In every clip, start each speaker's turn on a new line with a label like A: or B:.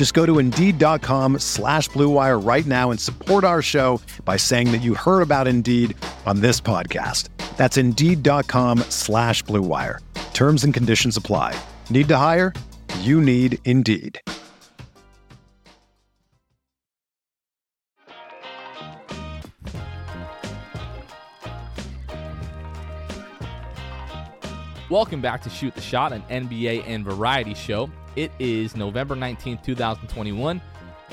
A: Just go to Indeed.com slash BlueWire right now and support our show by saying that you heard about Indeed on this podcast. That's Indeed.com slash BlueWire. Terms and conditions apply. Need to hire? You need Indeed.
B: Welcome back to Shoot the Shot, an NBA and variety show. It is November 19th, 2021.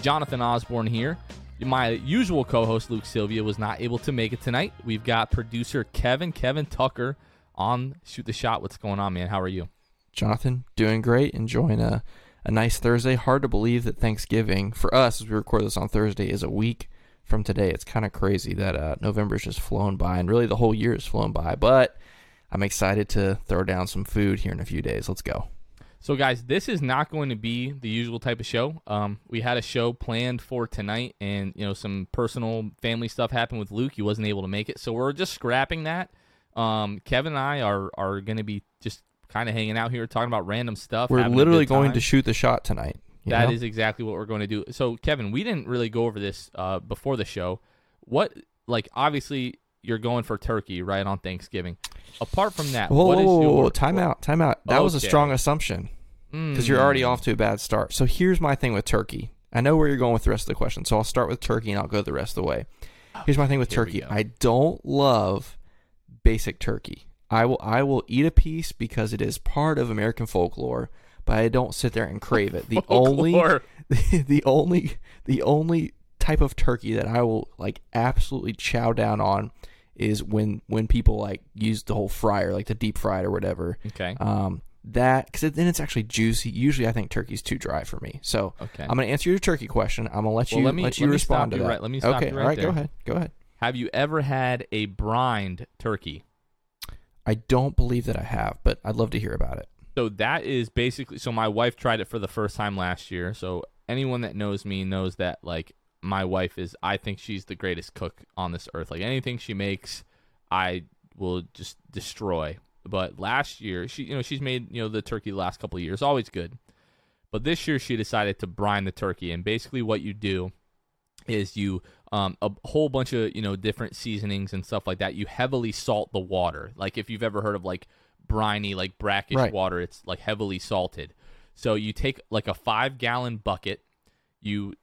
B: Jonathan Osborne here. My usual co host, Luke Sylvia, was not able to make it tonight. We've got producer Kevin, Kevin Tucker, on Shoot the Shot. What's going on, man? How are you?
C: Jonathan, doing great. Enjoying a, a nice Thursday. Hard to believe that Thanksgiving, for us, as we record this on Thursday, is a week from today. It's kind of crazy that uh, November's just flown by, and really the whole year has flown by. But I'm excited to throw down some food here in a few days. Let's go.
B: So, guys, this is not going to be the usual type of show. Um, we had a show planned for tonight, and you know some personal family stuff happened with Luke. He wasn't able to make it, so we're just scrapping that. Um, Kevin and I are are going to be just kind of hanging out here talking about random stuff.
C: We're literally going to shoot the shot tonight.
B: That
C: know?
B: is exactly what we're going to do. So, Kevin, we didn't really go over this uh, before the show. What, like, obviously, you're going for turkey right on Thanksgiving. Apart from that,
C: Whoa,
B: what
C: whoa,
B: is
C: whoa, whoa,
B: your
C: time out, time out. That was a strong assumption because you're already
B: Mm.
C: off to a bad start. So here's my thing with turkey. I know where you're going with the rest of the question, so I'll start with turkey and I'll go the rest of the way. Here's my thing with
B: Here
C: turkey. I don't love basic turkey. I will I will eat a piece because it is part of American folklore, but I don't sit there and crave it. The only
B: Folklore.
C: the only the only type of turkey that I will like absolutely chow down on is when when people like use the whole fryer, like the deep fried or whatever.
B: Okay.
C: Um, that because then it's actually juicy. Usually, I think turkey's too dry for me. So
B: Okay.
C: I'm gonna answer your turkey question. I'm gonna let
B: Well,
C: you
B: let me-
C: let you
B: let
C: respond to
B: you
C: that.
B: right- let me stop
C: okay,
B: you right
C: all right,
B: there.
C: go ahead, go ahead.
B: Have you ever had a brined turkey?
C: I don't believe that I have, but I'd love to hear about it.
B: So that is basically so my wife tried it for the first time last year. So anyone that knows me knows that like my wife is I think she's the greatest cook on this earth. Like anything she makes, I will just destroy. But last year, she you know, she's made, you know, the turkey the last couple of years, always good. But this year she decided to brine the turkey and basically what you do is you um, a whole bunch of you know different seasonings and stuff like that. You heavily salt the water. Like if you've ever heard of like briny, like brackish
C: Right.
B: water, it's like heavily salted. So you take like a five gallon bucket, you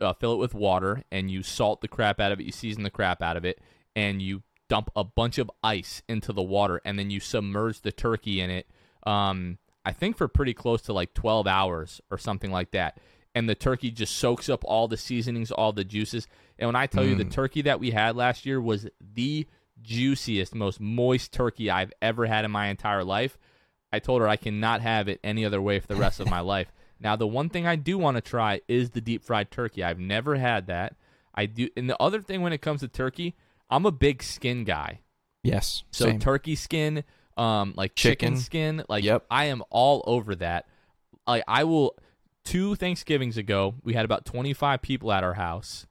B: uh, fill it with water, and you salt the crap out of it. You season the crap out of it, and you dump a bunch of ice into the water, and then you submerge the turkey in it. Um, I think for pretty close to like 12 hours or something like that. And the turkey just soaks up all the seasonings, all the juices. And when I tell you the turkey that we had last year was the juiciest, most moist turkey I've ever had in my entire life, I told her I cannot have it any other way for the rest of my life. Now, the one thing I do want to try is the deep fried turkey. I've never had that. I do. And the other thing when it comes to turkey, I'm a big skin guy.
C: Yes,
B: So
C: same.
B: turkey skin, um, like chicken,
C: Chicken.
B: skin, like
C: Yep.
B: I am all over that. Like I will. Two Thanksgivings ago, we had about 25 people at our house,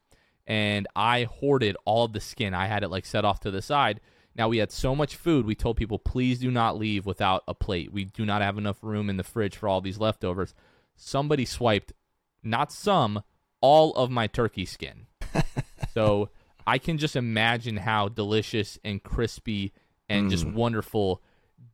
B: and I hoarded all of the skin. I had it like set off to the side. Now we had so much food. We told people, please do not leave without a plate. We do not have enough room in the fridge for all these leftovers. Somebody swiped, not some, all of my turkey skin. so I can just imagine how delicious and crispy and just
C: Mm.
B: wonderful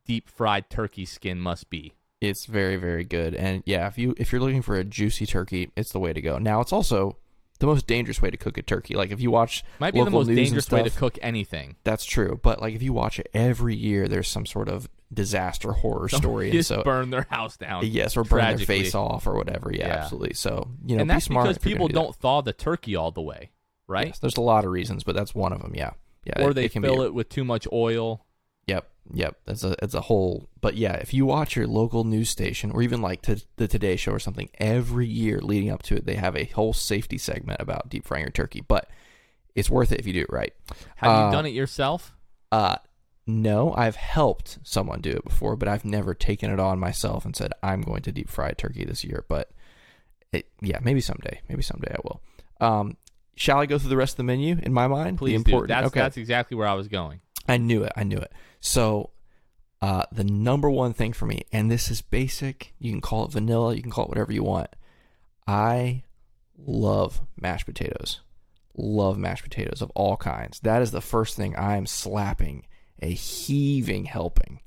B: deep fried turkey skin must be.
C: It's very very good, and yeah, if you if you're looking for a juicy turkey, it's the way to go. Now it's also the most dangerous way to cook a turkey. Like if you watch
B: Might be the most dangerous way to cook anything.
C: That's true, but like if you watch it every year, there's some sort of disaster horror story, and
B: Just
C: so
B: burn their house down.
C: yes, or burn their face off or whatever. Yeah,
B: Yeah.
C: absolutely. So you know,
B: and
C: be
B: that's
C: smart
B: because people
C: do
B: don't thaw the turkey all the way, right?
C: Yes, there's a lot of reasons, but that's one of them. Yeah, yeah.
B: or
C: it-
B: they
C: it can
B: fill
C: be,
B: it with too much oil.
C: Yep, yep. It's a it's a whole. But yeah, if you watch your local news station or even like to the Today Show or something, every year leading up to it, they have a whole safety segment about deep frying your turkey. But it's worth it if you do it right.
B: Have
C: Uh,
B: you done it yourself?
C: Uh, no, I've helped someone do it before, but I've never taken it on myself and said I'm going to deep fry turkey this year. But it, yeah, maybe someday. Maybe someday I will. Um, shall I go through the rest of the menu? In my mind,
B: Please
C: the
B: do.
C: important.
B: That's
C: okay.
B: that's exactly where I was going.
C: I knew it. I knew it. So, uh, the number one thing for me, and this is basic. You can call it vanilla. You can call it whatever you want. I love mashed potatoes. Love mashed potatoes of all kinds. That is the first thing I am slapping a heaving helping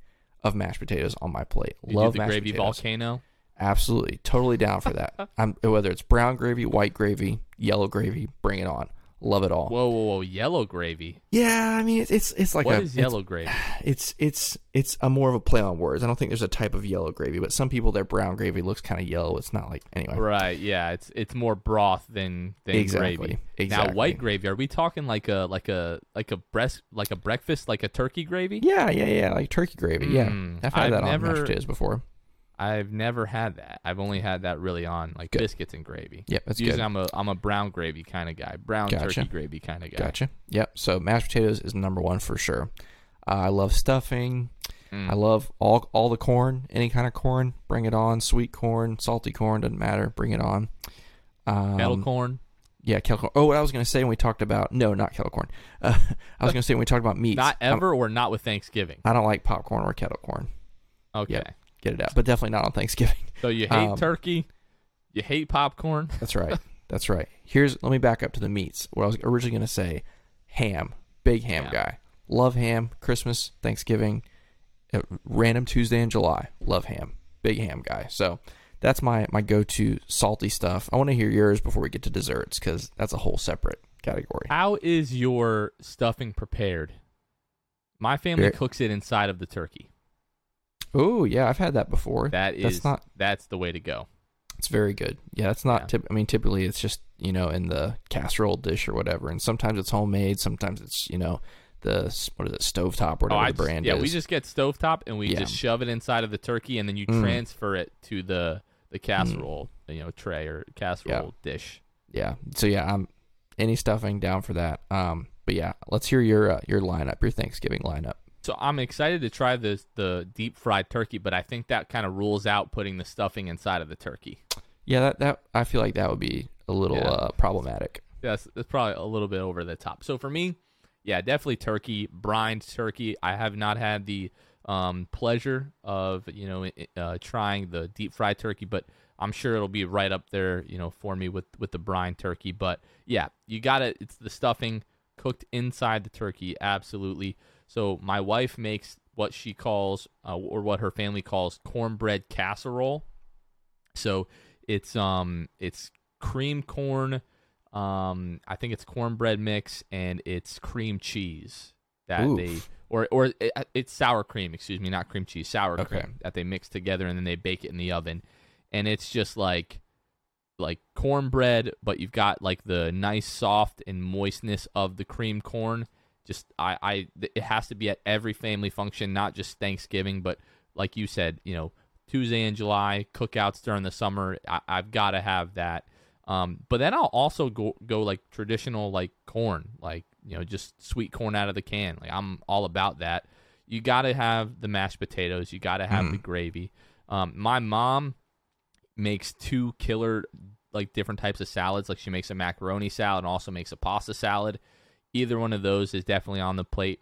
C: of mashed potatoes on my plate.
B: You
C: love
B: the
C: mashed
B: gravy
C: potatoes.
B: volcano.
C: Absolutely, totally down for that. I'm whether it's brown gravy, white gravy, yellow gravy, bring it on. Love it all.
B: Whoa, whoa, whoa! Yellow gravy.
C: Yeah, I mean it's it's, it's like
B: what
C: a
B: is
C: it's-
B: yellow gravy?
C: it's it's it's a more of a play on words. I don't think there's a type of yellow gravy, but some people their brown gravy looks kind of yellow. It's not like anyway.
B: Right. Yeah. It's it's more broth than than
C: Exactly,
B: gravy.
C: exactly.
B: Now white gravy. Are we talking like a like a like a breast like a breakfast like a turkey gravy?
C: Yeah, yeah, yeah, like turkey gravy. Yeah,
B: Mm,
C: I've had
B: I've
C: that on
B: never-
C: mashed potatoes before.
B: I've never had that. I've only had that really on like
C: Good.
B: biscuits and gravy.
C: Yep, that's
B: Usually
C: good.
B: I'm a I'm a brown gravy kind of guy. Brown
C: Gotcha.
B: turkey gravy kind of guy.
C: Gotcha. Yep. So mashed potatoes is number one for sure. Uh, I love stuffing.
B: Mm.
C: I love all all the corn, any kind of corn. Bring it on. Sweet corn, salty corn, doesn't matter. Bring it on. Um,
B: Kettle corn.
C: Yeah, kettle corn. Oh, what I was going to say when we talked about no, not kettle corn. Uh, I was going to say when we talked about meats.
B: Not ever or not with Thanksgiving.
C: I don't like popcorn or kettle corn.
B: Okay.
C: Yep. Get it out, but definitely not on Thanksgiving.
B: So you hate
C: Um,
B: turkey, you hate popcorn.
C: That's right. That's right. Here's let me back up to the meats. What I was originally going to say, ham, big ham
B: Yeah.
C: guy. Love ham. Christmas, Thanksgiving, uh, random Tuesday in July. Love ham. Big ham guy. So that's my my go to salty stuff. I want to hear yours before we get to desserts because that's a whole separate category.
B: How is your stuffing prepared? My family
C: Very-
B: cooks it inside of the turkey.
C: Oh yeah, I've had that before.
B: That is
C: that's not.
B: that's the way to go.
C: It's very good. Yeah, it's not.
B: Yeah.
C: Tip, I mean, typically it's just you know in the casserole dish or whatever, and sometimes it's homemade. Sometimes it's you know the what is it stovetop or
B: Oh,
C: whatever
B: I
C: the
B: just-
C: brand
B: yeah,
C: is.
B: we just get stovetop and we
C: Yeah.
B: just shove it inside of the turkey and then you
C: Mm.
B: transfer it to the the casserole, you know, tray or casserole dish.
C: yeah. So yeah, I'm any stuffing down for that. Um, but yeah, let's hear your uh, your lineup, your Thanksgiving lineup.
B: So I'm excited to try the the deep fried turkey, but I think that kind of rules out putting the stuffing inside of the turkey.
C: Yeah, that that I feel like that would be a little
B: Yeah.
C: uh, problematic.
B: That's it's probably a little bit over the top. So for me, yeah, definitely turkey, brined turkey. I have not had the um, pleasure of you know uh, trying the deep fried turkey, but I'm sure it'll be right up there, you know, for me with with the brine turkey. But yeah, you got to It's the stuffing cooked inside the turkey, absolutely. So my wife makes what she calls, uh, or what her family calls, cornbread casserole. So it's um it's cream corn, um I think it's cornbread mix and it's cream cheese that
C: Oof.
B: they or or it, it's sour cream, excuse me, not cream cheese, sour
C: Okay.
B: cream that they mix together and then they bake it in the oven, and it's just like like cornbread, but you've got like the nice soft and moistness of the cream corn. Just I I it has to be at every family function, not just Thanksgiving, but like you said, you know, Tuesday in July, cookouts during the summer. I, I've got to have that. Um, but then I'll also go go like traditional like corn, like you know, just sweet corn out of the can. Like I'm all about that. You got to have the mashed potatoes. You got to have the gravy. Um, my mom makes two killer like different types of salads. Like she makes a macaroni salad and also makes a pasta salad. Either one of those is definitely on the plate.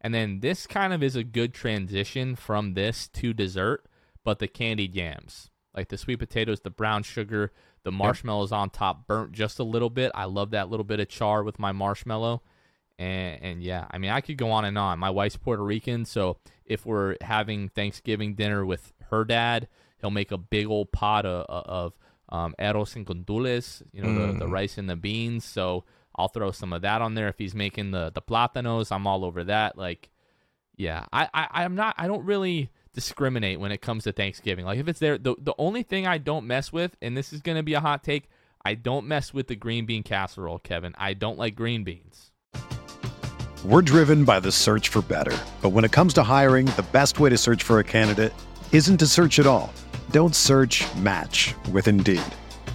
B: And then this kind of is a good transition from this to dessert, but the candied yams, like the sweet potatoes, the brown sugar, the marshmallows on top, burnt just a little bit. I love that little bit of char with my marshmallow. And, and yeah, I mean, I could go on and on. My wife's Puerto Rican, so if we're having Thanksgiving dinner with her dad, he'll make a big old pot of, of um, arroz sin gandules, you know, the, the
C: Mm.
B: rice and the beans. So I'll throw some of that on there. If he's making the the plátanos, I'm all over that. Like, yeah, I, I I'm not. I don't really discriminate when it comes to Thanksgiving. Like, if it's there, the the only thing I don't mess with, and this is gonna be a hot take, I don't mess with the green bean casserole, Kevin. I don't like green beans.
A: We're driven by the search for better. But when it comes to hiring, the best way to search for a candidate isn't to search at all. Don't search match with Indeed.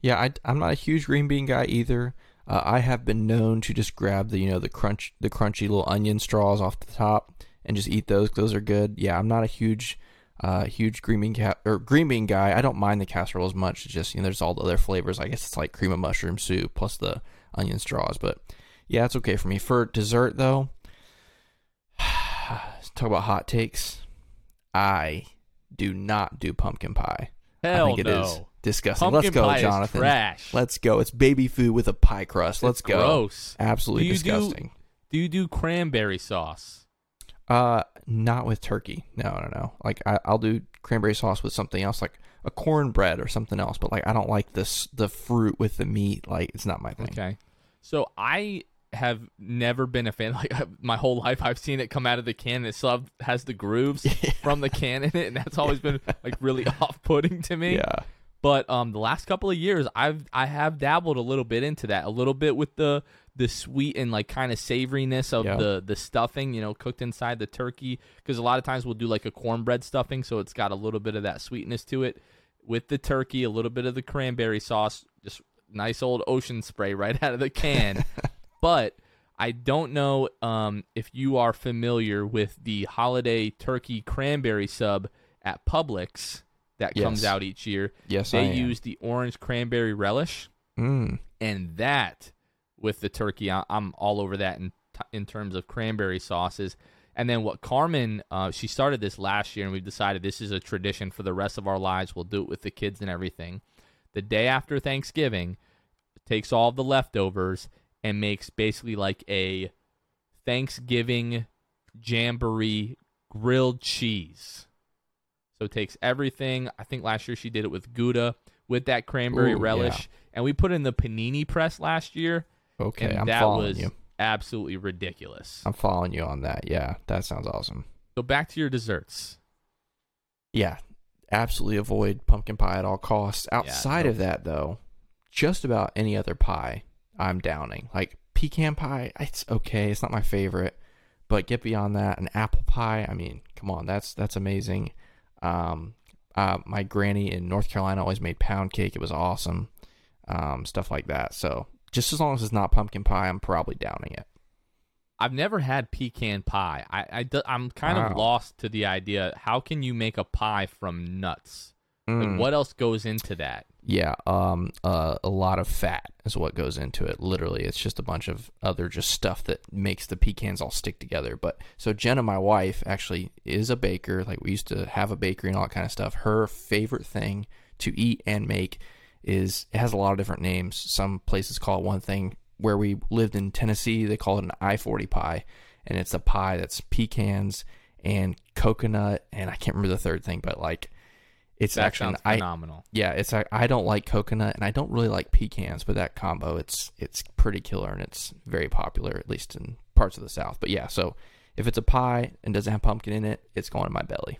C: Yeah, I, I'm not a huge green bean guy either. Uh, I have been known to just grab the you know the crunch the crunchy little onion straws off the top and just eat those. Those are good. Yeah, I'm not a huge uh, huge green bean ca- or green bean guy. I don't mind the casserole as much. It's just you know there's all the other flavors. I guess it's like cream of mushroom soup plus the onion straws. But yeah, it's okay for me. For dessert though, talk about hot takes. I do not do pumpkin pie.
B: Hell
C: I think it
B: no.
C: is disgusting.
B: Pumpkin
C: Let's go,
B: pie is
C: Jonathan.
B: trash.
C: Let's go. It's baby food with a pie crust. Let's go.
B: gross.
C: Absolutely
B: Do you do-
C: disgusting.
B: Do you do cranberry sauce?
C: Uh, not with turkey. No, no, no. Like I, I'll do cranberry sauce with something else, like a cornbread or something else. But like I don't like this the fruit with the meat. Like it's not my thing.
B: Okay. So I have never been a fan. Like my whole life, I've seen it come out of the can. And it still have- has the grooves from the can in it, and that's always been like really off-putting to me.
C: Yeah.
B: But um, the last couple of years, I've I have dabbled a little bit into that, a little bit with the the sweet and like kind of savoriness of
C: Yeah.
B: the the stuffing, you know, cooked inside the turkey. Because a lot of times we'll do like a cornbread stuffing, so it's got a little bit of that sweetness to it. With the turkey, a little bit of the cranberry sauce, just nice old ocean spray right out of the can. but I don't know um, if you are familiar with the holiday turkey cranberry sub at Publix that comes out each year.
C: Yes, I
B: They
C: am.
B: use the orange cranberry relish,
C: Mm.
B: and that with the turkey, I- I'm all over that in t- in terms of cranberry sauces. And then what Carmen, uh, she started this last year, and we've decided this is a tradition for the rest of our lives. We'll do it with the kids and everything. The day after Thanksgiving, takes all the leftovers and makes basically like a Thanksgiving jamboree grilled cheese. So it takes everything. I think last year she did it with Gouda with that cranberry
C: Ooh,
B: relish, and we put in the panini press last year,
C: Okay,
B: and
C: I'm
B: that
C: following
B: was
C: you.
B: absolutely ridiculous.
C: I'm following you on that. Yeah, that sounds awesome.
B: So back to your desserts.
C: Yeah, absolutely avoid pumpkin pie at all costs. Outside
B: no.
C: of that, though, just about any other pie, I'm downing. Like pecan pie, it's okay. It's not my favorite, but get beyond that, an apple pie. I mean, come on, that's that's amazing. Um, uh, my granny in North Carolina always made pound cake. It was awesome. Um, stuff like that. So just as long as it's not pumpkin pie, I'm probably downing it.
B: I've never had pecan pie. I, I, I'm kind of lost to the idea. How can you make a pie from nuts?
C: Mm.
B: Like what else goes into that?
C: Yeah, um, uh, a lot of fat is what goes into it. Literally, it's just a bunch of other just stuff that makes the pecans all stick together. But so Jenna, my wife, actually is a baker. Like we used to have a bakery and all that kind of stuff. Her favorite thing to eat and make is it has a lot of different names. Some places call it one thing. Where we lived in Tennessee, they call it an I forty pie, and it's a pie that's pecans and coconut, and I can't remember the third thing, but like it's
B: That
C: actually
B: sounds
C: I
B: phenomenal.
C: yeah, it's I I don't like coconut and I don't really like pecans, but that combo it's it's pretty killer and it's very popular at least in parts of the South. But yeah, so if it's a pie and doesn't have pumpkin in it, it's going in my belly.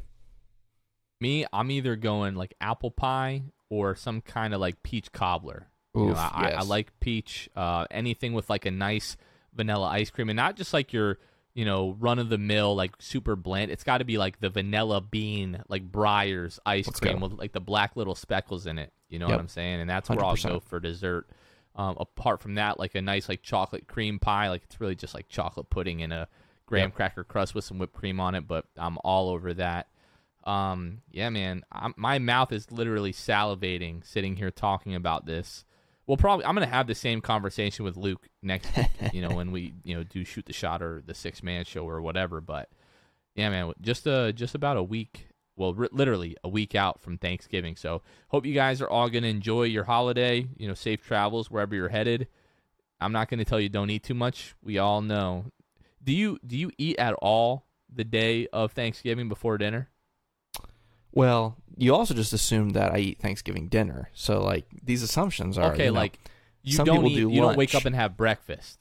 B: Me, I'm either going like apple pie or some kind of like peach cobbler. You know,
C: Oof,
B: I, I- I like peach. Uh, anything with like a nice vanilla ice cream, and not just like your you know run of the mill like super bland. It's got to be like the vanilla bean like Breyers ice
C: Let's
B: cream
C: go.
B: with like the black little speckles in it. You know
C: Yep.
B: what I'm saying? And that's where i will go for dessert. Um, apart from that, like a nice like chocolate cream pie, like it's really just like chocolate pudding in a graham
C: Yep.
B: cracker crust with some whipped cream on it. But I'm all over that. Um, yeah, man, I'm, my mouth is literally salivating sitting here talking about this. Well, probably I'm gonna have the same conversation with Luke next week. you know, when we you know do shoot the shot or the Sixth Man Show or whatever. But yeah, man, just uh just about a week. Well, ri literally a week out from Thanksgiving. So hope you guys are all gonna enjoy your holiday. You know, safe travels wherever you're headed. I'm not gonna tell you don't eat too much. We all know. Do you do you eat at all the day of Thanksgiving before dinner?
C: Well, you also just assumed that I eat Thanksgiving dinner. So like these assumptions are
B: okay,
C: you know,
B: like you
C: some
B: don't
C: people
B: eat,
C: do
B: you don't wake up and have breakfast.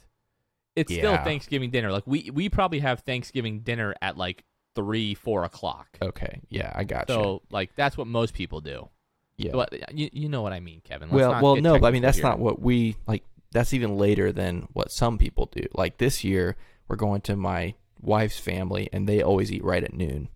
B: It's still Thanksgiving dinner. Like we we probably have Thanksgiving dinner at like three four o'clock.
C: okay, yeah, I got you.
B: So like that's what most people do.
C: Yeah.
B: But you, you know what I mean, Kevin. Let's
C: well, well, no, but I mean that's
B: here.
C: not what we like. That's even later than what some people do. Like this year, we're going to my wife's family, and they always eat right at noon.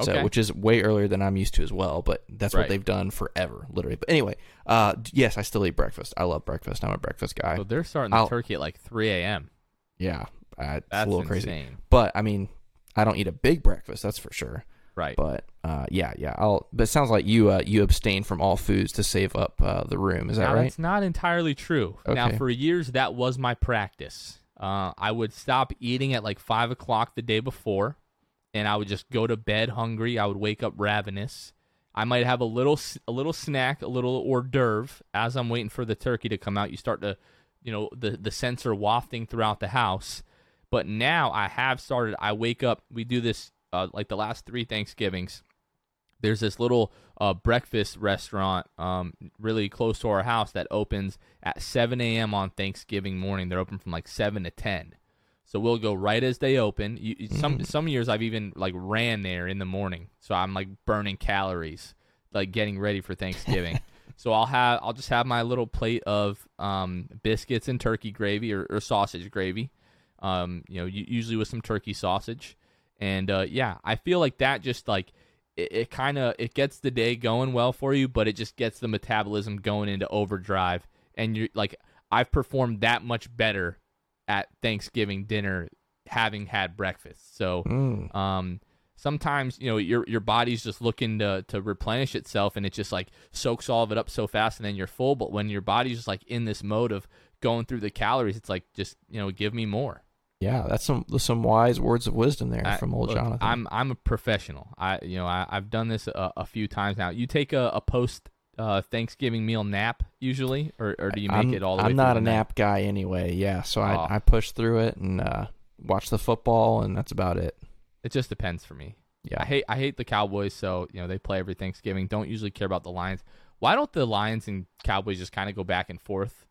C: So,
B: Okay.
C: which is way earlier than I'm used to as well. But that's what they've done forever, literally. But anyway, uh, yes, I still eat breakfast. I love breakfast. I'm a breakfast guy.
B: So they're starting the
C: I'll-
B: turkey at like three a.m.
C: yeah, uh, it's
B: That's
C: a little crazy.
B: insane.
C: But I mean, I don't eat a big breakfast. That's for sure.
B: Right.
C: But uh, yeah, yeah. I'll. But it sounds like you uh, you abstain from all foods to save up uh, the room. Is that
B: now,
C: right?
B: That's not entirely true. Now, for years, that was my practice. Uh, I would stop eating at like five o'clock the day before, and I would just go to bed hungry. I would wake up ravenous. I might have a little a little snack, a little hors d'oeuvre as I'm waiting for the turkey to come out. You start to, you know, the the sensor wafting throughout the house. But now I have started. I wake up. We do this uh, like the last three Thanksgivings there's this little uh, breakfast restaurant um, really close to our house that opens at 7 a.m. on Thanksgiving morning. They're open from like 7 to 10. So we'll go right as they open. You, some
C: Mm.
B: some years I've even like ran there in the morning, so I'm like burning calories, like getting ready for Thanksgiving. so I'll have I'll just have my little plate of um, biscuits and turkey gravy or, or sausage gravy, um, you know, usually with some turkey sausage, and uh, yeah, I feel like that just like it, it kind of it gets the day going well for you, but it just gets the metabolism going into overdrive, and you're like I've performed that much better at Thanksgiving dinner having had breakfast. So
C: Mm.
B: um, sometimes you know your your body's just looking to to replenish itself, and it just like soaks all of it up so fast, and then you're full. But when your body's just like in this mode of going through the calories, it's like just you know give me more.
C: Yeah, that's some some wise words of wisdom there
B: I-
C: from old
B: look,
C: Jonathan.
B: I'm I'm a professional. I you know I, I've done this a, a few times now. You take a, a post uh, Thanksgiving meal nap usually, or, or do you make
C: I'm,
B: it all the
C: I'm
B: way?
C: not a
B: the night?
C: nap guy anyway. Yeah, so I
B: Oh.
C: I push through it and uh, watch the football, and that's about it.
B: It just depends for me.
C: Yeah,
B: I hate I hate the Cowboys, so you know they play every Thanksgiving. Don't usually care about the Lions. Why don't the Lions and Cowboys just kind of go back and forth?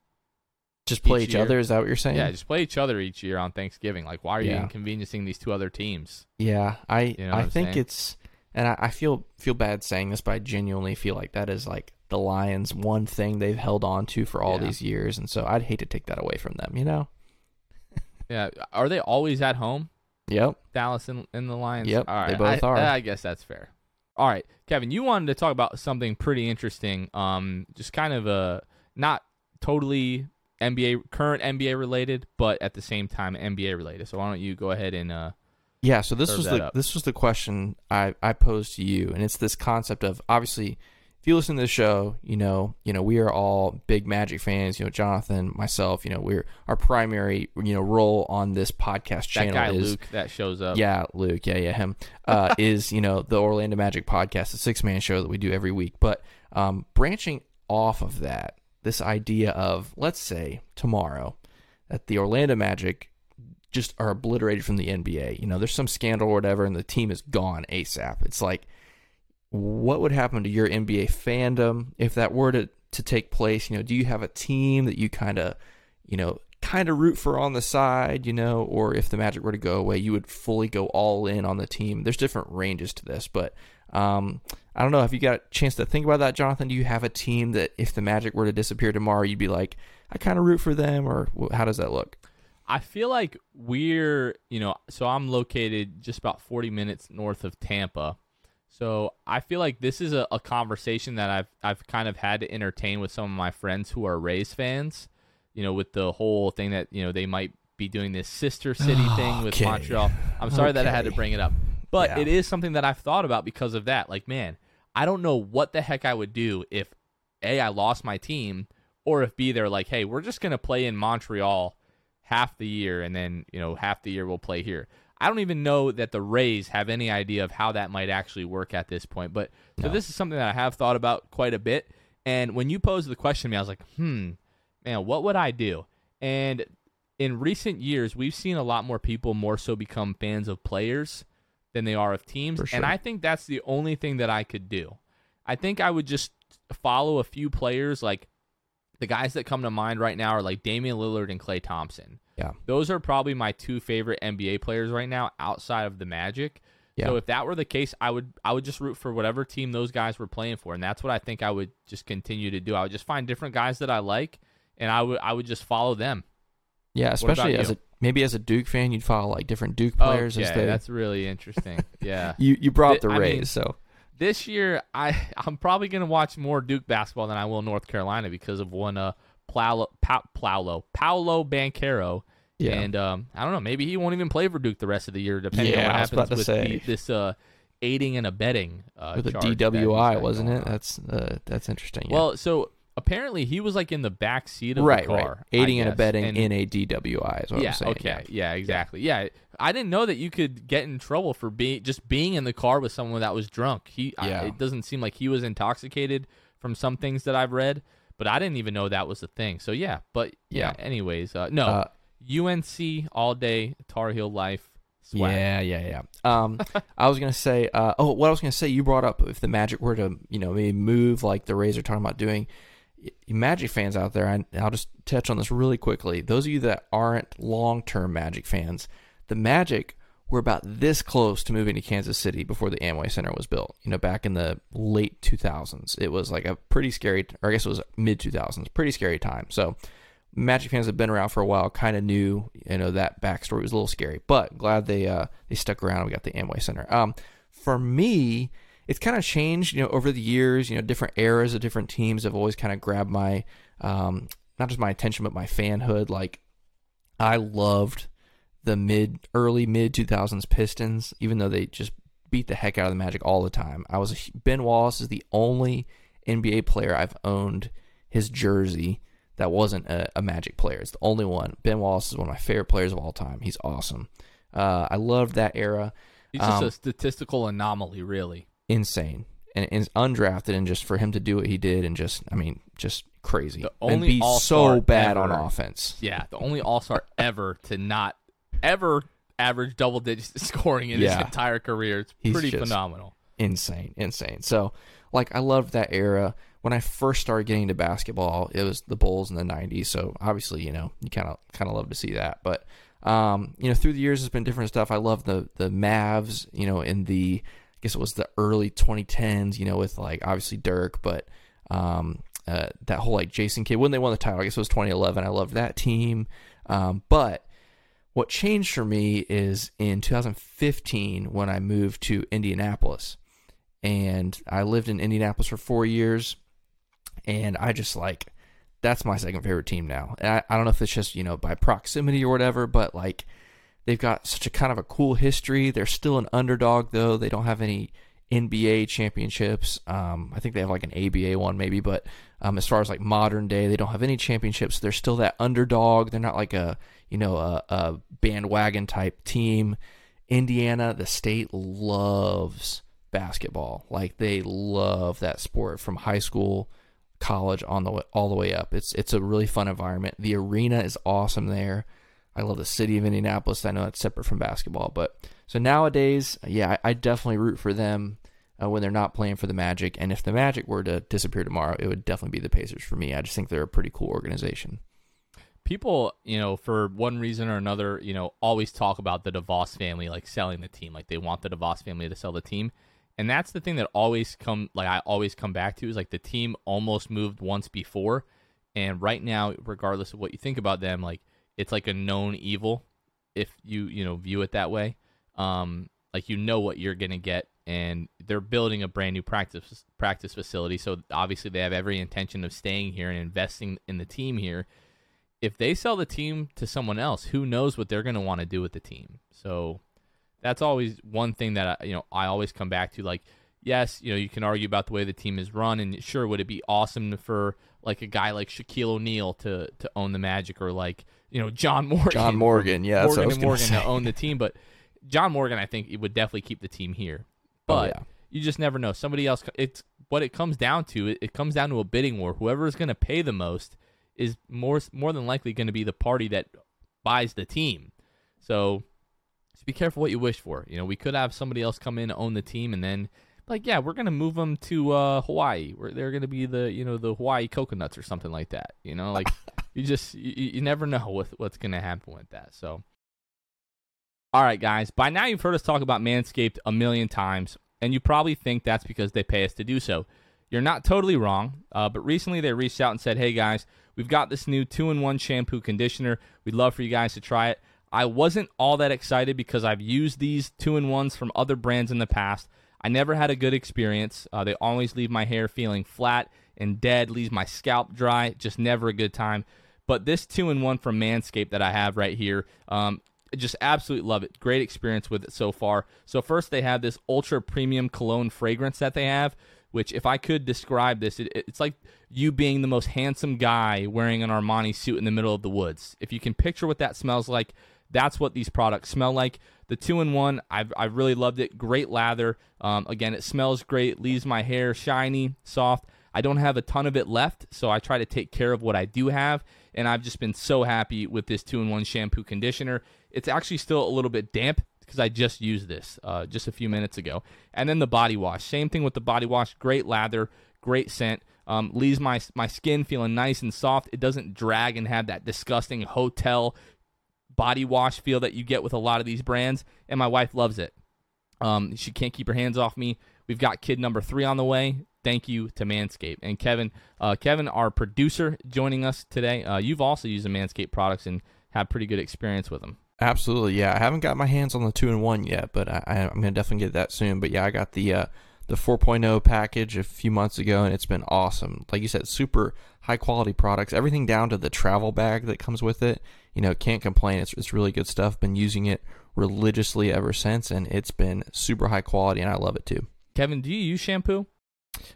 C: just play
B: each
C: each other. Is that what you're saying?
B: Yeah, just play each other each year on Thanksgiving. Like, why are you inconveniencing these two other teams?
C: Yeah, I
B: You know
C: I think
B: saying?
C: it's and I, I feel feel bad saying this, but I genuinely feel like that is like the Lions' one thing they've held on to for all
B: Yeah.
C: these years, and so I'd hate to take that away from them. You know?
B: Yeah, are they always at home?
C: Yep.
B: Dallas and, and the Lions.
C: Yep,
B: All
C: they both
B: I,
C: are.
B: I guess that's fair. All right, Kevin, you wanted to talk about something pretty interesting. Um, just kind of a not totally NBA current NBA related, but at the same time NBA related. So why don't you go ahead and uh,
C: Yeah, so this was the
B: up.
C: this was the question I, I posed to you, and it's this concept of obviously, if you listen to the show, you know, you know, we are all big Magic fans. You know, Jonathan, myself, you know, we're our primary, you know, role on this podcast
B: that
C: channel
B: guy
C: is
B: Luke that shows up?
C: yeah, Luke, yeah, yeah, him uh, is you know the Orlando Magic podcast, the Sixth Man Show that we do every week. But um, branching off of that, this idea of let's say tomorrow that the Orlando Magic just are obliterated from the NBA. You know, there's some scandal or whatever, and the team is gone ASAP. It's like, what would happen to your NBA fandom if that were to, to take place? You know, do you have a team that you kind of, you know, kind of root for on the side, you know, or if the Magic were to go away, you would fully go all in on the team. There's different ranges to this, but um, I don't know. Have you got a chance to think about that, Jonathan? Do you have a team that if the Magic were to disappear tomorrow, you'd be like, I kind of root for them, or how does that look?
B: I feel like we're, you know, so I'm located just about 40 minutes north of Tampa. So I feel like this is a, a conversation that I've I've kind of had to entertain with some of my friends who are Rays fans. You know, with the whole thing that you know they might be doing this sister city thing with
C: Okay.
B: Montreal. I'm sorry that I had to bring it up, but
C: Yeah.
B: it is something that I've thought about because of that. Like, man, I don't know what the heck I would do if a I lost my team, or if b they're like, hey, we're just gonna play in Montreal half the year and then you know half the year we'll play here. I don't even know that the Rays have any idea of how that might actually work at this point. But so
C: No.
B: this is something that I have thought about quite a bit. And when you posed the question to me, I was like, hmm, man, what would I do? And in recent years, we've seen a lot more people more so become fans of players than they are of teams.
C: Sure.
B: And I think that's the only thing that I could do. I think I would just follow a few players like the guys that come to mind right now are like Damian Lillard and Klay Thompson.
C: Yeah.
B: Those are probably my two favorite NBA players right now outside of the Magic.
C: Yeah.
B: So if that were the case, I would I would just root for whatever team those guys were playing for, and that's what I think I would just continue to do. I would just find different guys that I like, and I would I would just follow them.
C: Yeah, especially as
B: you?
C: a maybe as a Duke fan, you'd follow like different Duke players
B: okay,
C: as they.
B: that's really interesting. yeah.
C: you you brought the
B: I
C: Rays,
B: mean,
C: so
B: This year, I I'm probably gonna watch more Duke basketball than I will North Carolina because of one uh Paolo pa- Paolo Paolo Banchero.
C: yeah,
B: And um, I don't know, maybe he won't even play for Duke the rest of the year, depending on what happens with
C: say.
B: the, this uh, aiding and abetting uh,
C: with a
B: charge that he's
C: DWI, wasn't it? That's uh, that's interesting. yeah.
B: Well, so apparently he was like in the back seat of
C: right,
B: the car,
C: right, aiding and abetting
B: and-
C: in a DWI is what
B: yeah,
C: I'm saying.
B: okay, yeah. exactly. Yeah. I didn't know that you could get in trouble for being just being in the car with someone that was drunk. He, I- it doesn't seem like he was intoxicated from some things that I've read, but I didn't even know that was a thing. So yeah, but yeah.
C: Yeah.
B: Anyways, uh, no,
C: Uh,
B: UNC all day Tar Heel life. Swag.
C: Yeah, yeah, yeah. Um, I was gonna say, uh, oh, what I was gonna say, you brought up if the Magic were to, you know, maybe move like the Rays are talking about doing. Magic fans out there, and I'll just touch on this really quickly. Those of you that aren't long-term Magic fans, the Magic were about this close to moving to Kansas City before the Amway Center was built. You know, back in the late 2000s, it was like a pretty scary, or I guess it was mid 2000s, pretty scary time. So. Magic fans have been around for a while, kind of knew, you know, that backstory was a little scary, but glad they uh they stuck around. We got the Amway Center. Um, for me, it's kind of changed, you know, over the years. You know, different eras of different teams have always kind of grabbed my, um, not just my attention, but my fanhood. Like, I loved the mid, early mid two thousands Pistons, even though they just beat the heck out of the Magic all the time. I was a, Ben Wallace is the only NBA player I've owned his jersey that wasn't a, a Magic player. It's the only one. Ben Wallace is one of my favorite players of all time. He's awesome. Uh, I loved that era.
B: He's just
C: Um,
B: a statistical anomaly, really.
C: Insane and, and undrafted, and just for him to do what he did, and just I mean, just crazy.
B: The
C: and
B: only
C: be
B: all-star
C: so bad on offense.
B: Yeah, the only All Star ever to not ever average double digit scoring in
C: Yeah.
B: his entire career. It's
C: He's
B: pretty phenomenal.
C: insane, insane. So, like, I loved that era. When I first started getting into basketball, it was the Bulls in the '90s. So obviously, you know, you kind of kind of love to see that. But um, you know, through the years, it's been different stuff. I love the the Mavs. You know, in the I guess it was the early 2010s. You know, with like obviously Dirk, but um, uh, that whole like Jason Kidd when they won the title. I guess it was 2011. I loved that team. Um, but what changed for me is in 2015 when I moved to Indianapolis. And I lived in Indianapolis for four years. And I just like, that's my second favorite team now. I, I don't know if it's just, you know, by proximity or whatever, but like, they've got such a kind of a cool history. They're still an underdog, though. They don't have any NBA championships. Um, I think they have like an ABA one, maybe, but um, as far as like modern day, they don't have any championships. They're still that underdog. They're not like a you know a, a bandwagon type team. Indiana, the state loves basketball. Like they love that sport from high school, college on the all the way up. It's it's a really fun environment. The arena is awesome there. I love the city of Indianapolis. I know that's separate from basketball, but so nowadays, yeah, I, I definitely root for them uh, when they're not playing for the Magic. And if the Magic were to disappear tomorrow, it would definitely be the Pacers for me. I just think they're a pretty cool organization.
B: People, you know, for one reason or another, you know, always talk about the DeVos family like selling the team, like they want the DeVos family to sell the team. And that's the thing that always come like I always come back to is like the team almost moved once before. And right now regardless of what you think about them like it's like a known evil if you you know view it that way. Um like you know what you're going to get and they're building a brand new practice practice facility. So obviously they have every intention of staying here and investing in the team here if they sell the team to someone else who knows what they're going to want to do with the team so that's always one thing that I, you know I always come back to like yes you know you can argue about the way the team is run and sure would it be awesome for like a guy like Shaquille O'Neal to to own the Magic or like you know John Morgan.
C: John Morgan, yeah,
B: Morgan and Morgan to own the team, but John Morgan, I think, it would definitely keep the team here. Oh, but oh, yeah. you just never know. Somebody else. It's what it comes down to. It, it comes down to a bidding war. Whoever is going to pay the most is more more than likely going to be the party that buys the team. So just be careful what you wish for. You know, we could have somebody else come in own the team, and then like, yeah, we're gonna move them to uh, Hawaii. Where they're gonna be the you know the Hawaii coconuts or something like that. You know, like you just you, you never know what what's gonna happen with that. So, all right, guys. By now you've heard us talk about Manscaped a million times, and you probably think that's because they pay us to do so. You're not totally wrong, uh, but recently they reached out and said, "Hey guys, we've got this new two-in-one shampoo conditioner. We'd love for you guys to try it." I wasn't all that excited because I've used these two-in-ones from other brands in the past. I never had a good experience. Uh, they always leave my hair feeling flat and dead, leaves my scalp dry. Just never a good time. But this two in one from Manscaped that I have right here, um, just absolutely love it. Great experience with it so far. So first, they have this ultra premium cologne fragrance that they have. Which, if I could describe this, it, it's like you being the most handsome guy wearing an Armani suit in the middle of the woods. If you can picture what that smells like, that's what these products smell like. The two in one, I've, I've really loved it. Great lather. Um, again, it smells great, leaves my hair shiny, soft. I don't have a ton of it left, so I try to take care of what I do have. And I've just been so happy with this two in one shampoo conditioner. It's actually still a little bit damp because I just used this uh, just a few minutes ago. And then the body wash. Same thing with the body wash. Great lather, great scent. Um, leaves my my skin feeling nice and soft. It doesn't drag and have that disgusting hotel body wash feel that you get with a lot of these brands, and my wife loves it. Um, she can't keep her hands off me. We've got kid number three on the way. Thank you to Manscaped and Kevin. Uh, Kevin, our producer, joining us today. Uh, you've also used the Manscaped products and had pretty good experience with them.
C: Absolutely, yeah. I haven't got my hands on the two in one yet, but I, am gonna definitely get that soon. But yeah, I got the uh, the 4.0 package a few months ago, and it's been awesome. Like you said, super high quality products. Everything down to the travel bag that comes with it. You know, can't complain. It's it's really good stuff. Been using it religiously ever since, and it's been super high quality, and I love it too.
B: Kevin, do you use shampoo?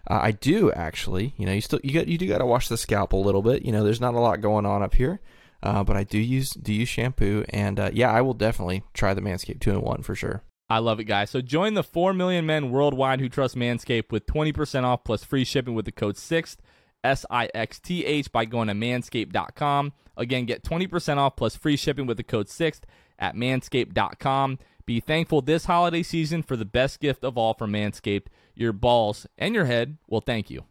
C: Uh, I do actually. You know, you still you got you do got to wash the scalp a little bit. You know, there's not a lot going on up here, uh, but I do use do use shampoo, and uh, yeah, I will definitely try the Manscaped two in one for sure.
B: I love it, guys. So join the 4 million men worldwide who trust Manscaped with 20% off plus free shipping with the code SIXTH, S I X T H, by going to manscaped.com. Again, get 20% off plus free shipping with the code SIXTH at manscaped.com. Be thankful this holiday season for the best gift of all from Manscaped. Your balls and your head will thank you.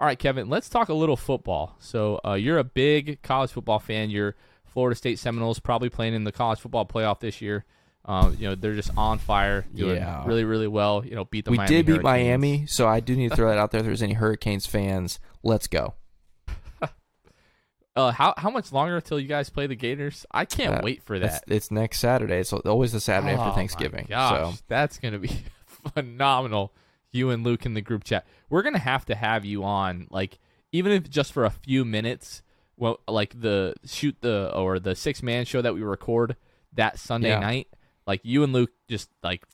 B: All right, Kevin, let's talk a little football. So, uh, you're a big college football fan. You're Florida State Seminoles probably playing in the college football playoff this year. Um, you know they're just on fire, doing yeah. really, really well. You know, beat the
C: we
B: Miami
C: did beat
B: Hurricanes.
C: Miami, so I do need to throw that out there. If there's any Hurricanes fans, let's go.
B: uh, how how much longer until you guys play the Gators? I can't uh, wait for that.
C: It's, it's, next Saturday. It's always the Saturday oh, after Thanksgiving.
B: gosh,
C: so
B: that's gonna be phenomenal. You and Luke in the group chat. We're gonna have to have you on, like even if just for a few minutes well, like the shoot the or the Sixth Man Show that we record that Sunday yeah. night, like you and Luke just like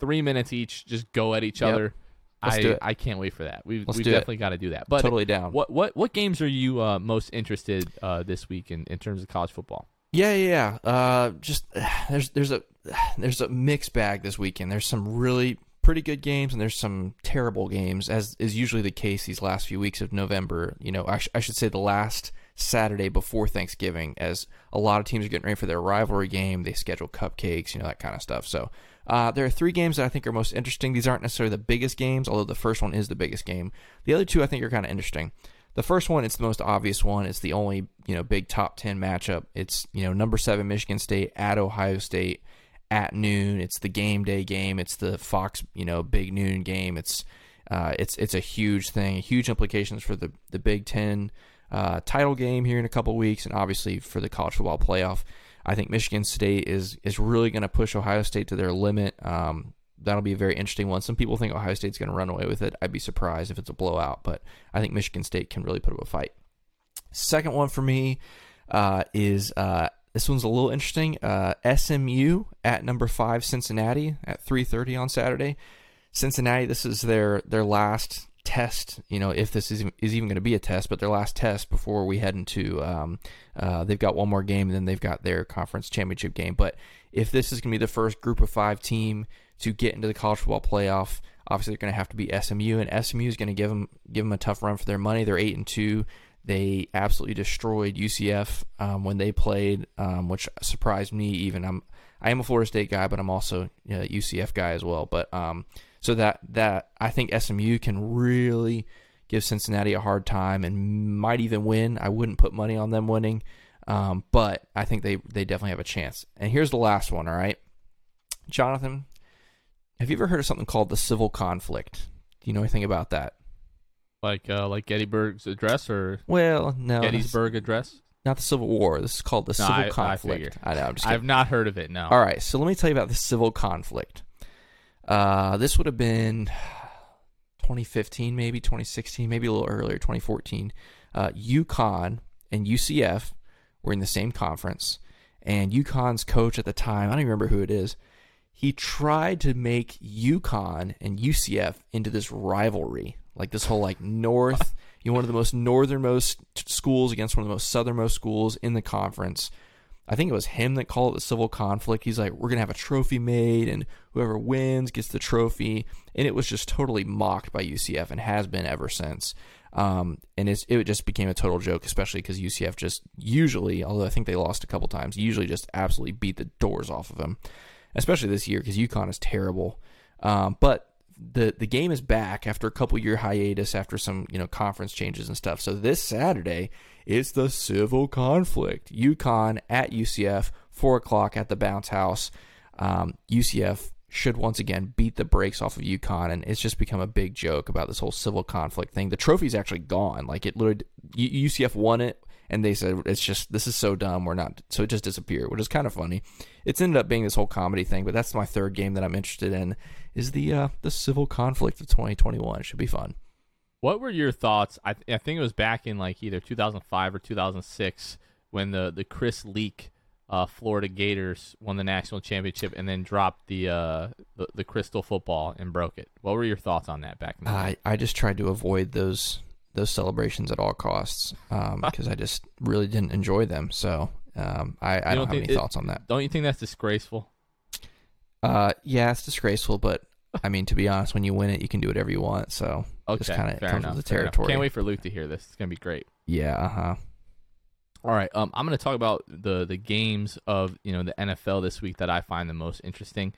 B: three minutes each, just go at each yep. other.
C: Let's
B: I I can't wait for that. We've we definitely got to do that. But
C: totally down.
B: What what what games are you uh, most interested uh, this week in, in terms of college football?
C: Yeah, yeah. Uh, just there's there's a there's a mixed bag this weekend. There's some really pretty good games and there's some terrible games, as is usually the case these last few weeks of November. You know, I, sh- I should say the last Saturday before Thanksgiving, as a lot of teams are getting ready for their rivalry game. They schedule cupcakes, you know, that kind of stuff. So uh, there are three games that I think are most interesting. These aren't necessarily the biggest games, although the first one is the biggest game. The other two I think are kind of interesting. The first one, it's the most obvious one. It's the only you know big top ten matchup. It's you know number seven Michigan State at Ohio State at noon. It's the game day game. It's the Fox you know big noon game. It's uh, it's it's a huge thing, huge implications for the the Big Ten uh, title game here in a couple weeks, and obviously for the college football playoff. I think Michigan State is is really going to push Ohio State to their limit. Um, that'll be a very interesting one. Some people think Ohio State's going to run away with it. I'd be surprised if it's a blowout, but I think Michigan State can really put up a fight. Second one for me uh, is uh, this one's a little interesting. Uh, SMU at number five Cincinnati at 3:30 on Saturday. Cincinnati, this is their their last test. You know, if this is is even going to be a test, but their last test before we head into. Um, uh, they've got one more game, and then they've got their conference championship game. But if this is going to be the first Group of Five team to get into the college football playoff. Obviously, they're going to have to be SMU, and SMU is going to give them give them a tough run for their money. They're eight and two. They absolutely destroyed UCF um, when they played, um, which surprised me. Even I'm I am a Florida State guy, but I'm also a UCF guy as well. But um, so that that I think SMU can really give Cincinnati a hard time and might even win. I wouldn't put money on them winning, um, but I think they they definitely have a chance. And here's the last one. All right, Jonathan, have you ever heard of something called the civil conflict? Do you know anything about that?
B: Like uh, like Gettysburg's address or
C: Well, no.
B: Gettysburg address?
C: Not the Civil War. This is called the
B: No,
C: civil
B: I- I
C: conflict.
B: figured.
C: I, know. I'm just
B: I've not heard of it. No.
C: All right. So let me tell you about the civil conflict. Uh, this would have been 2015, maybe 2016, maybe a little earlier, 2014. Uh, UConn and UCF were in the same conference, and UConn's coach at the time, I don't even remember who it is, he tried to make UConn and UCF into this rivalry, like this whole like North, you know, one of the most northernmost schools against one of the most southernmost schools in the conference. I think it was him that called it the civil conflict. He's like, we're gonna have a trophy made, and whoever wins gets the trophy. And it was just totally mocked by UCF and has been ever since. Um, and it's, it just became a total joke, especially because UCF just usually, although I think they lost a couple times, usually just absolutely beat the doors off of them, especially this year because UConn is terrible. Um, but the the game is back after a couple year hiatus after some you know conference changes and stuff. So this Saturday it's the civil conflict. UConn at UCF, four o'clock at the Bounce House. Um, UCF should once again beat the brakes off of UConn, and it's just become a big joke about this whole civil conflict thing. The trophy's actually gone. Like it literally, UCF won it, and they said it's just this is so dumb. We're not, so it just disappeared, which is kind of funny. It's ended up being this whole comedy thing, but that's my third game that I'm interested in. Is the uh, the civil conflict of 2021? It should be fun.
B: What were your thoughts? I, th- I think it was back in like either 2005 or 2006 when the the Chris Leak uh, Florida Gators won the national championship and then dropped the, uh, the the crystal football and broke it. What were your thoughts on that back Then?
C: I, I just tried to avoid those those celebrations at all costs because I just really didn't enjoy them. So um, I, I don't,
B: don't
C: have any
B: it-
C: thoughts on that.
B: Don't you think that's disgraceful?
C: Uh, yeah, it's disgraceful, but I mean, to be honest, when you win it, you can do whatever you want. So
B: Okay,
C: just kind of comes
B: enough.
C: with the territory.
B: Can't wait for Luke to hear this. It's gonna be great.
C: Yeah, uh huh.
B: All right, um, I'm going to talk about the the games of you know the NFL this week that I find the most interesting.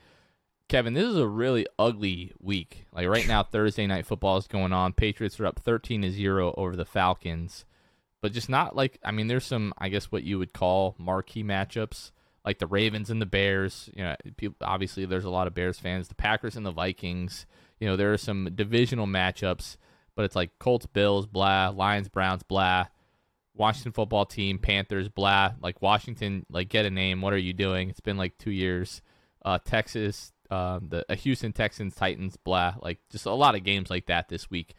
B: Kevin, this is a really ugly week. Like right now, Thursday night football is going on. Patriots are up 13 to zero over the Falcons, but just not like I mean, there's some I guess what you would call marquee matchups like the Ravens and the Bears. You know, people, obviously there's a lot of Bears fans. The Packers and the Vikings. You know, there are some divisional matchups, but it's like Colts, Bills, blah, Lions, Browns, blah. Washington football team, Panthers, blah. Like Washington, like get a name. What are you doing? It's been like two years. Uh, Texas, uh, the uh, Houston Texans, Titans, blah. Like just a lot of games like that this week.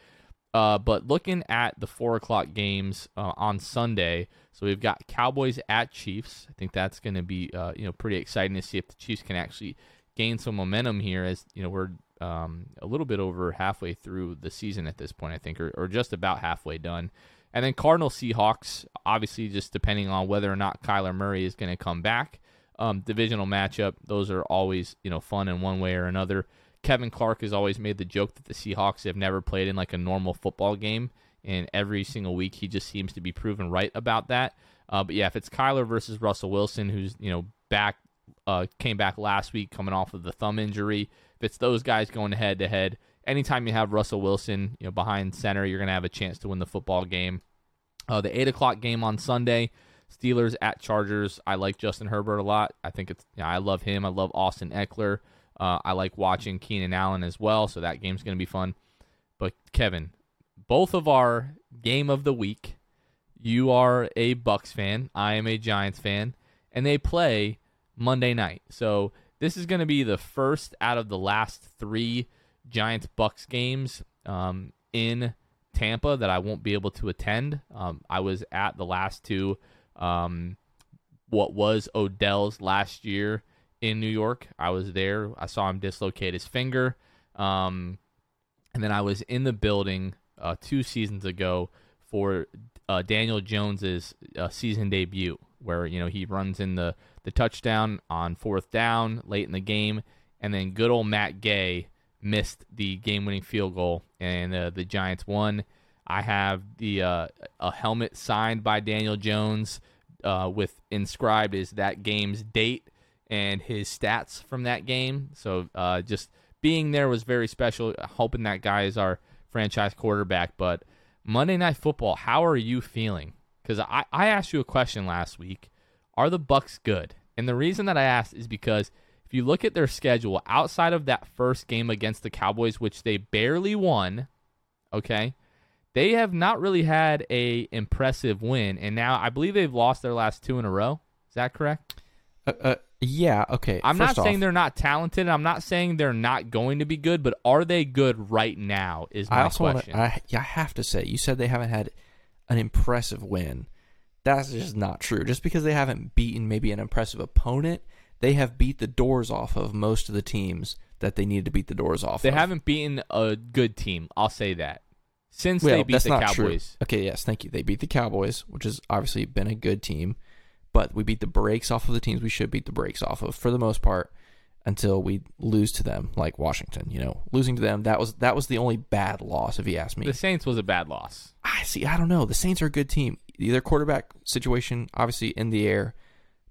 B: Uh, but looking at the four o'clock games uh, on Sunday, so we've got Cowboys at Chiefs. I think that's going to be uh, you know pretty exciting to see if the Chiefs can actually gain some momentum here. As you know, we're um, a little bit over halfway through the season at this point, I think, or, or just about halfway done. And then Cardinal Seahawks, obviously, just depending on whether or not Kyler Murray is going to come back. Um, divisional matchup; those are always you know fun in one way or another. Kevin Clark has always made the joke that the Seahawks have never played in like a normal football game, and every single week he just seems to be proven right about that. Uh, but yeah, if it's Kyler versus Russell Wilson, who's you know back, uh, came back last week coming off of the thumb injury, if it's those guys going head to head, anytime you have Russell Wilson, you know behind center, you're gonna have a chance to win the football game. Uh, the eight o'clock game on Sunday, Steelers at Chargers. I like Justin Herbert a lot. I think it's you know, I love him. I love Austin Ekeler. Uh, I like watching Keenan Allen as well, so that game's going to be fun. But Kevin, both of our game of the week, you are a Bucks fan, I am a Giants fan, and they play Monday night. So this is going to be the first out of the last three Giants Bucks games um, in Tampa that I won't be able to attend. Um, I was at the last two, um, what was Odell's last year in New York. I was there. I saw him dislocate his finger. Um, and then I was in the building uh, two seasons ago for uh, Daniel Jones's uh, season debut, where you know he runs in the the touchdown on fourth down late in the game, and then good old Matt Gay missed the game-winning field goal, and uh, the Giants won. I have the uh, a helmet signed by Daniel Jones uh, with inscribed is that game's date and his stats from that game. So uh, just being there was very special. Hoping that guy is our franchise quarterback. But Monday Night Football, how are you feeling? Because I, I asked you a question last week. Are the Bucks good? And the reason that I asked is because if you look at their schedule outside of that first game against the Cowboys, which they barely won, okay, they have not really had a impressive win. And now I believe they've lost their last two in a row. Is that correct?
C: Uh, uh, yeah, okay.
B: I'm
C: First
B: not saying they're not talented. I'm not saying they're not going to be good, but are they good right now? Is my
C: I also want
B: question.
C: I, I have to say, you said they haven't had an impressive win. That's just not true. Just because they haven't beaten maybe an impressive opponent, they have beat the doors off of most of the teams that they needed to beat the doors off.
B: they
C: of.
B: haven't beaten a good team. I'll say that since
C: Well,
B: they beat the Cowboys.
C: true. Okay, yes, thank you. They beat the Cowboys, which has obviously been a good team, but we beat the brakes off of the teams we should beat the brakes off of for the most part until we lose to them, like Washington. You know, losing to them that was that was the only bad loss, if you ask me.
B: The Saints was a bad loss.
C: I see. I don't know. The Saints are a good team. Their quarterback situation, obviously in the air,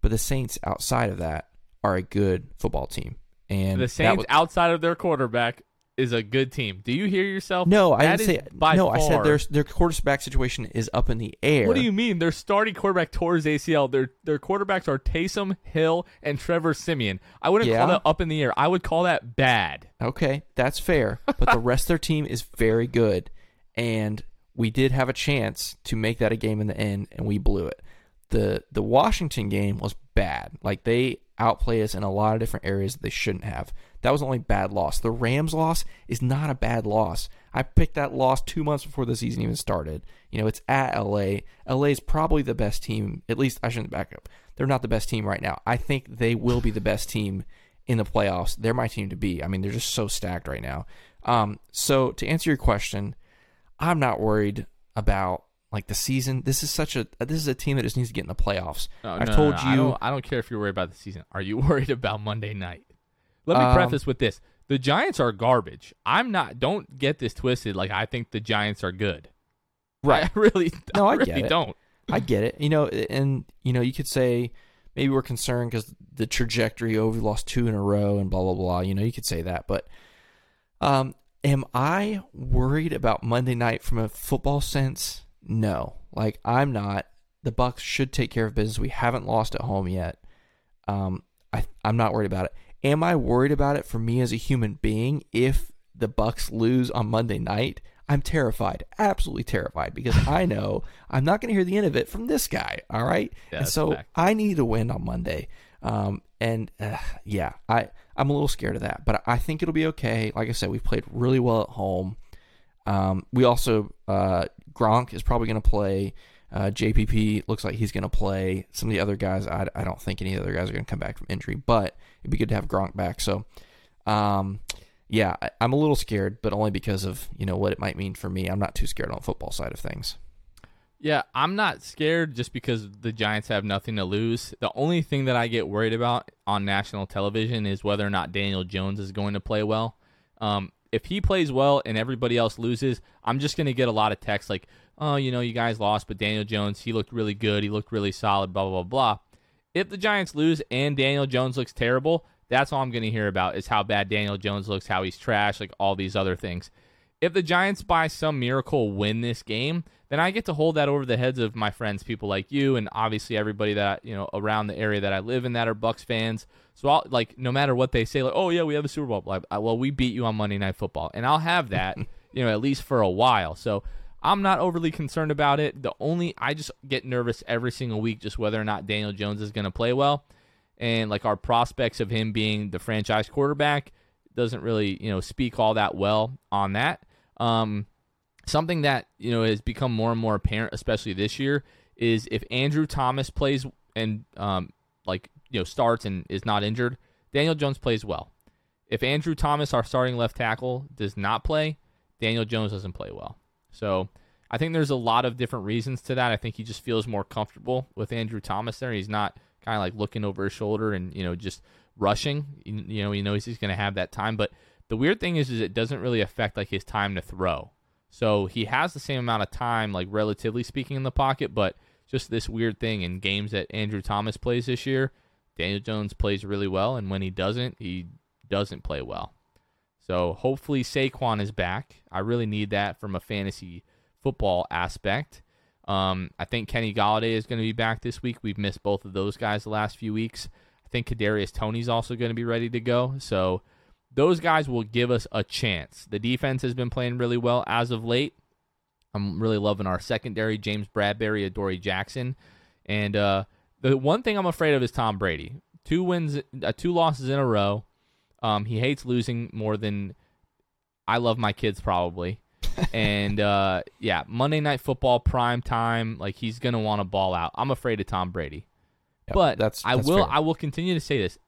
C: but the Saints outside of that are a good football team. And
B: The Saints
C: was-
B: outside of their quarterback is a good team. Do you hear yourself?
C: no, I
B: That
C: didn't say.
B: by
C: no, I said their their quarterback situation is up in the air.
B: What do you mean? Their starting quarterback tore his ACL. Their their quarterbacks are Taysom Hill and Trevor Siemian. I wouldn't
C: Yeah.
B: call that up in the air. I would call that bad.
C: Okay, that's fair. But the rest of their team is very good. And we did have a chance to make that a game in the end, and we blew it. The the Washington game was bad. Like they outplayed us in a lot of different areas that they shouldn't have. That was only bad loss. The Rams loss is not a bad loss. I picked that loss two months before the season even started. You know, it's at LA. LA is probably the best team. At least I shouldn't back up. They're not the best team right now. I think they will be the best team in the playoffs. They're my team to be. I mean, they're just so stacked right now. Um, so to answer your question, I'm not worried about like the season. This is such a this is a team that just needs to get in the playoffs.
B: No,
C: I've
B: no,
C: told
B: no,
C: you.
B: I don't, I don't care if you're worried about the season. Are you worried about Monday night? Let me
C: Um,
B: preface with this: the Giants are garbage. I'm not. Don't get this twisted. Like I think the Giants are good.
C: Right.
B: I really.
C: No, I
B: really
C: get it.
B: don't.
C: I get it. You know, and you know, you could say maybe we're concerned because the trajectory. Oh, we lost two in a row and blah blah blah. You know, you could say that, but um, am I worried about Monday night from a football sense? No, like I'm not. The Bucks should take care of business. We haven't lost at home yet. Um, I I'm not worried about it. Am I worried about it for me as a human being if the Bucks lose on Monday night? I'm terrified, absolutely terrified, because I know I'm not going to hear the end of it from this guy. All right,
B: Yeah,
C: and so. I need to win on Monday. Um, and uh, yeah, I I'm a little scared of that, but I think it'll be okay. Like I said, we've played really well at home. Um, we also uh, Gronk is probably going to play. Uh, JPP looks like he's going to play. Some of the other guys, I, I don't think any of the other guys are going to come back from injury, but it'd be good to have Gronk back. So, um, yeah, I, I'm a little scared, but only because of you know what it might mean for me. I'm not too scared on the football side of things.
B: Yeah, I'm not scared just because the Giants have nothing to lose. The only thing that I get worried about on national television is whether or not Daniel Jones is going to play well. Um, if he plays well and everybody else loses, I'm just going to get a lot of texts like, oh, you know, you guys lost, but Daniel Jones, he looked really good. He looked really solid, blah, blah, blah, blah. If the Giants lose and Daniel Jones looks terrible, that's all I'm going to hear about is how bad Daniel Jones looks, how he's trash, like all these other things. If the Giants, by some miracle, win this game, then I get to hold that over the heads of my friends, people like you, and obviously everybody that you know around the area that I live in that are Bucks fans. So I'll like no matter what they say, like, oh yeah, we have a Super Bowl. Like, well, we beat you on Monday Night Football, and I'll have that, you know, at least for a while. So I'm not overly concerned about it. The only I just get nervous every single week, just whether or not Daniel Jones is going to play well, and like our prospects of him being the franchise quarterback doesn't really you know speak all that well on that. Um, something that you know has become more and more apparent, especially this year, is if Andrew Thomas plays and um, like you know starts and is not injured, Daniel Jones plays well. If Andrew Thomas, our starting left tackle, does not play, Daniel Jones doesn't play well. So I think there's a lot of different reasons to that. I think he just feels more comfortable with Andrew Thomas there. He's not kind of like looking over his shoulder and you know just rushing. You know, he knows he's going to have that time. But the weird thing is, is it doesn't really affect like his time to throw. So he has the same amount of time, like relatively speaking, in the pocket, but just this weird thing in games that Andrew Thomas plays this year, Daniel Jones plays really well, and when he doesn't, he doesn't play well. So hopefully Saquon is back. I really need that from a fantasy football aspect. Um, I think Kenny Golladay is going to be back this week. We've missed both of those guys the last few weeks. I think Kadarius Toney's also going to be ready to go. So those guys will give us a chance. The defense has been playing really well as of late. I'm really loving our secondary, James Bradberry, Adoree Jackson, and uh, the one thing I'm afraid of is Tom Brady. Two wins, uh, two losses in a row. Um, he hates losing more than I love my kids probably. and uh, yeah, Monday Night Football prime time, like he's gonna want to ball out. I'm afraid of Tom Brady,
C: Yep,
B: but
C: that's-
B: I will
C: fair.
B: I will continue to say this.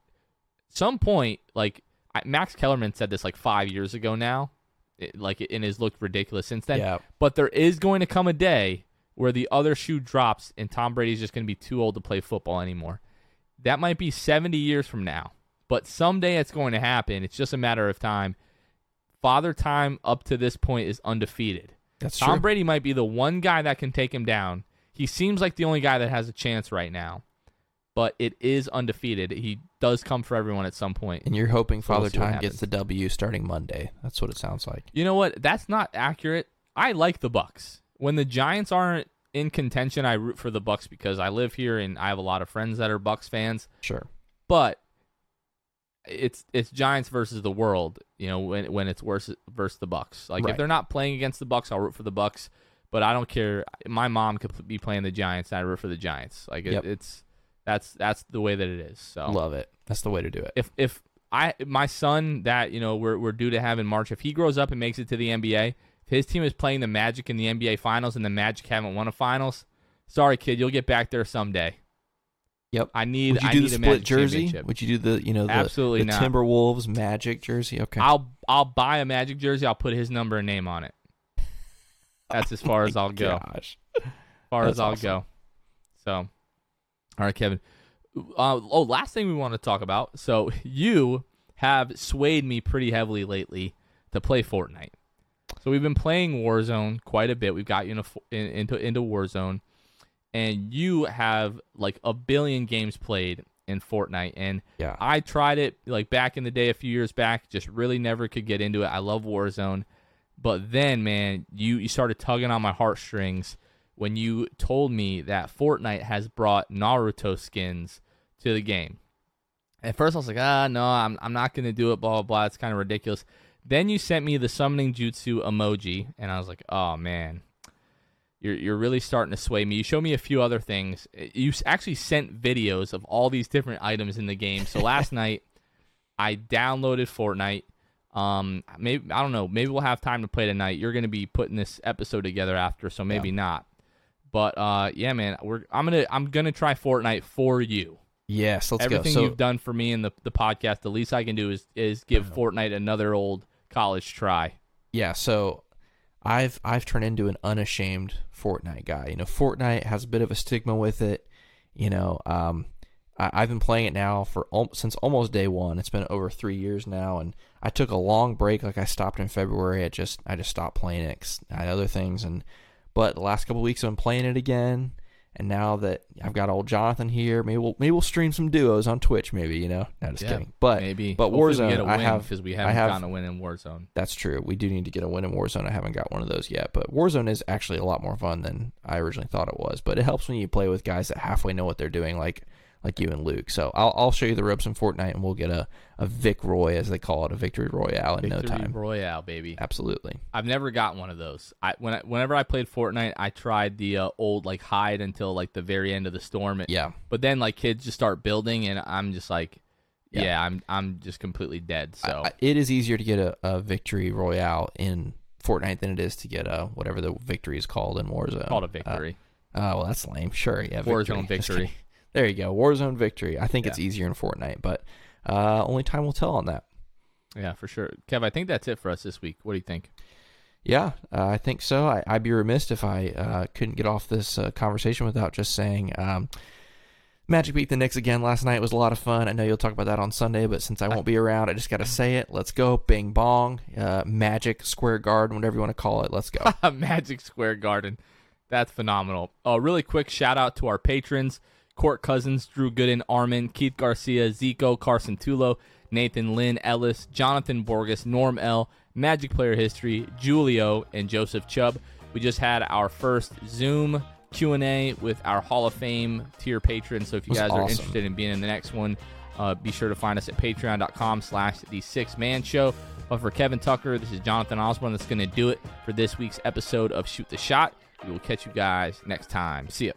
B: Some point, like I, Max Kellerman said this like five years ago now, it, like and has looked ridiculous since then.
C: Yeah.
B: But there is going to come a day where the other shoe drops and Tom Brady's just going to be too old to play football anymore. That might be 70 years from now, but someday it's going to happen. It's just a matter of time. Father Time up to this point is undefeated.
C: That's
B: Tom
C: true.
B: Brady might be the one guy that can take him down. He seems like the only guy that has a chance right now, but it is undefeated. He does come for everyone at some point.
C: And you're hoping
B: So we'll
C: Father Time gets the W starting Monday. That's what it sounds like.
B: You know what? That's not accurate. I like the Bucks. When the Giants aren't in contention, I root for the Bucks because I live here and I have a lot of friends that are Bucks fans.
C: Sure.
B: But it's it's Giants versus the world. You know when when it's worse versus the Bucks. Like
C: Right.
B: if they're not playing against the Bucks, I'll root for the Bucks. But I don't care. My mom could be playing the Giants, and I root for the Giants. Like it,
C: Yep.
B: it's that's that's the way that it is. So
C: Love it. That's the way to do it.
B: if if I my son that you know we're we're due to have in March, if he grows up and makes it to the NBA, if his team is playing the Magic in the NBA Finals and the Magic haven't won a Finals, sorry kid, you'll get back there someday.
C: Yep.
B: I need
C: Would you
B: I
C: do
B: need
C: the
B: a
C: split jersey? Would you do the you know the,
B: Absolutely
C: the
B: not.
C: Timberwolves Magic jersey? Okay.
B: I'll I'll buy a Magic jersey. I'll put his number and name on it. That's as far as oh I'll go.
C: Gosh.
B: As far
C: That's
B: as I'll
C: awesome.
B: go. So, all right, Kevin. Uh, oh, last thing we want to talk about. So you have swayed me pretty heavily lately to play Fortnite. So we've been playing Warzone quite a bit. We've got you in a, in, into into Warzone, and you have like a billion games played in Fortnite. And
C: Yeah.
B: I tried it like back in the day, a few years back. Just really never could get into it. I love Warzone, but then man, you you started tugging on my heartstrings when you told me that Fortnite has brought Naruto skins to the game. At first, I was like, ah, no, I'm I'm not gonna do it. Blah blah blah. It's kind of ridiculous. Then you sent me the summoning jutsu emoji, and I was like, oh man, you're you're really starting to sway me. You showed me a few other things. You actually sent videos of all these different items in the game. So last night, I downloaded Fortnite. Um, maybe I don't know. Maybe we'll have time to play tonight. You're gonna be putting this episode together after, so maybe not. But uh, yeah, man, we're I'm gonna I'm gonna try Fortnite for you.
C: Yes. Let's
B: Everything
C: go. So everything
B: you've done for me in the the podcast, the least I can do is is give Fortnite another old college try.
C: yeah. So I've I've turned into an unashamed Fortnite guy. You know, Fortnite has a bit of a stigma with it. You know, um, I, I've been playing it now for al- since almost day one. It's been over three years now, and I took a long break. Like I stopped in February. I just I just stopped playing it. I had other things, and but the last couple weeks I've been playing it again. And now that I've got old Jonathan here, maybe we'll maybe we'll stream some duos on Twitch. Maybe you know, no, just
B: Yeah,
C: kidding. But
B: maybe.
C: but
B: Hopefully
C: Warzone,
B: we get a
C: I
B: win
C: have
B: because we haven't
C: have
B: gotten a win in Warzone.
C: that's true. We do need to get a win in Warzone. I haven't got one of those yet, but Warzone is actually a lot more fun than I originally thought it was. But it helps when you play with guys that halfway know what they're doing, like like you and Luke. So I'll I'll show you the ropes in Fortnite, and we'll get a a Vic Roy as they call it, a victory royale in
B: Victory
C: no time.
B: Royale, baby.
C: Absolutely.
B: I've never got one of those. I when I, whenever I played Fortnite, I tried the uh, old like hide until like the very end of the storm.
C: Yeah.
B: But then like kids just start building, and I'm just like,
C: Yeah.
B: yeah, I'm I'm just completely dead. So
C: I- it is easier to get a, a victory royale in Fortnite than it is to get a whatever the victory is called in Warzone.
B: called a
C: Uh,
B: victory.
C: Oh, well, that's lame. Sure, yeah.
B: Warzone
C: Just
B: victory.
C: There you go. Warzone victory. I think it's easier in Fortnite, but uh, only time will tell on that.
B: yeah, for sure. Kev, I think that's it for us this week. What do you think?
C: Yeah, uh, I think so. I, I'd be remiss if I uh, couldn't get off this uh, conversation without just saying um, Magic beat the Knicks again last night. It was a lot of fun. I know you'll talk about that on Sunday, but since I won't be around, I just got to say it. Let's go. Bing bong. Uh, Magic Square Garden, whatever you want to call it. Let's go.
B: Magic Square Garden. That's phenomenal. A really quick shout out to our patrons Court Cousins, Drew Gooden, Armin, Keith Garcia, Zico, Carson Tulo, Nathan Lynn, Ellis, Jonathan Borges, Norm L, Magic Player History, Julio, and Joseph Chubb. We just had our first Zoom Q&A with our Hall of Fame tier patrons. So if you guys are interested in being in the next one, uh, be sure to find us at patreon.com slash the Sixth Man Show. But for Kevin Tucker, this is Jonathan Osborne. That's going to do it for this week's episode of Shoot the Shot. We will catch you guys next time. See ya.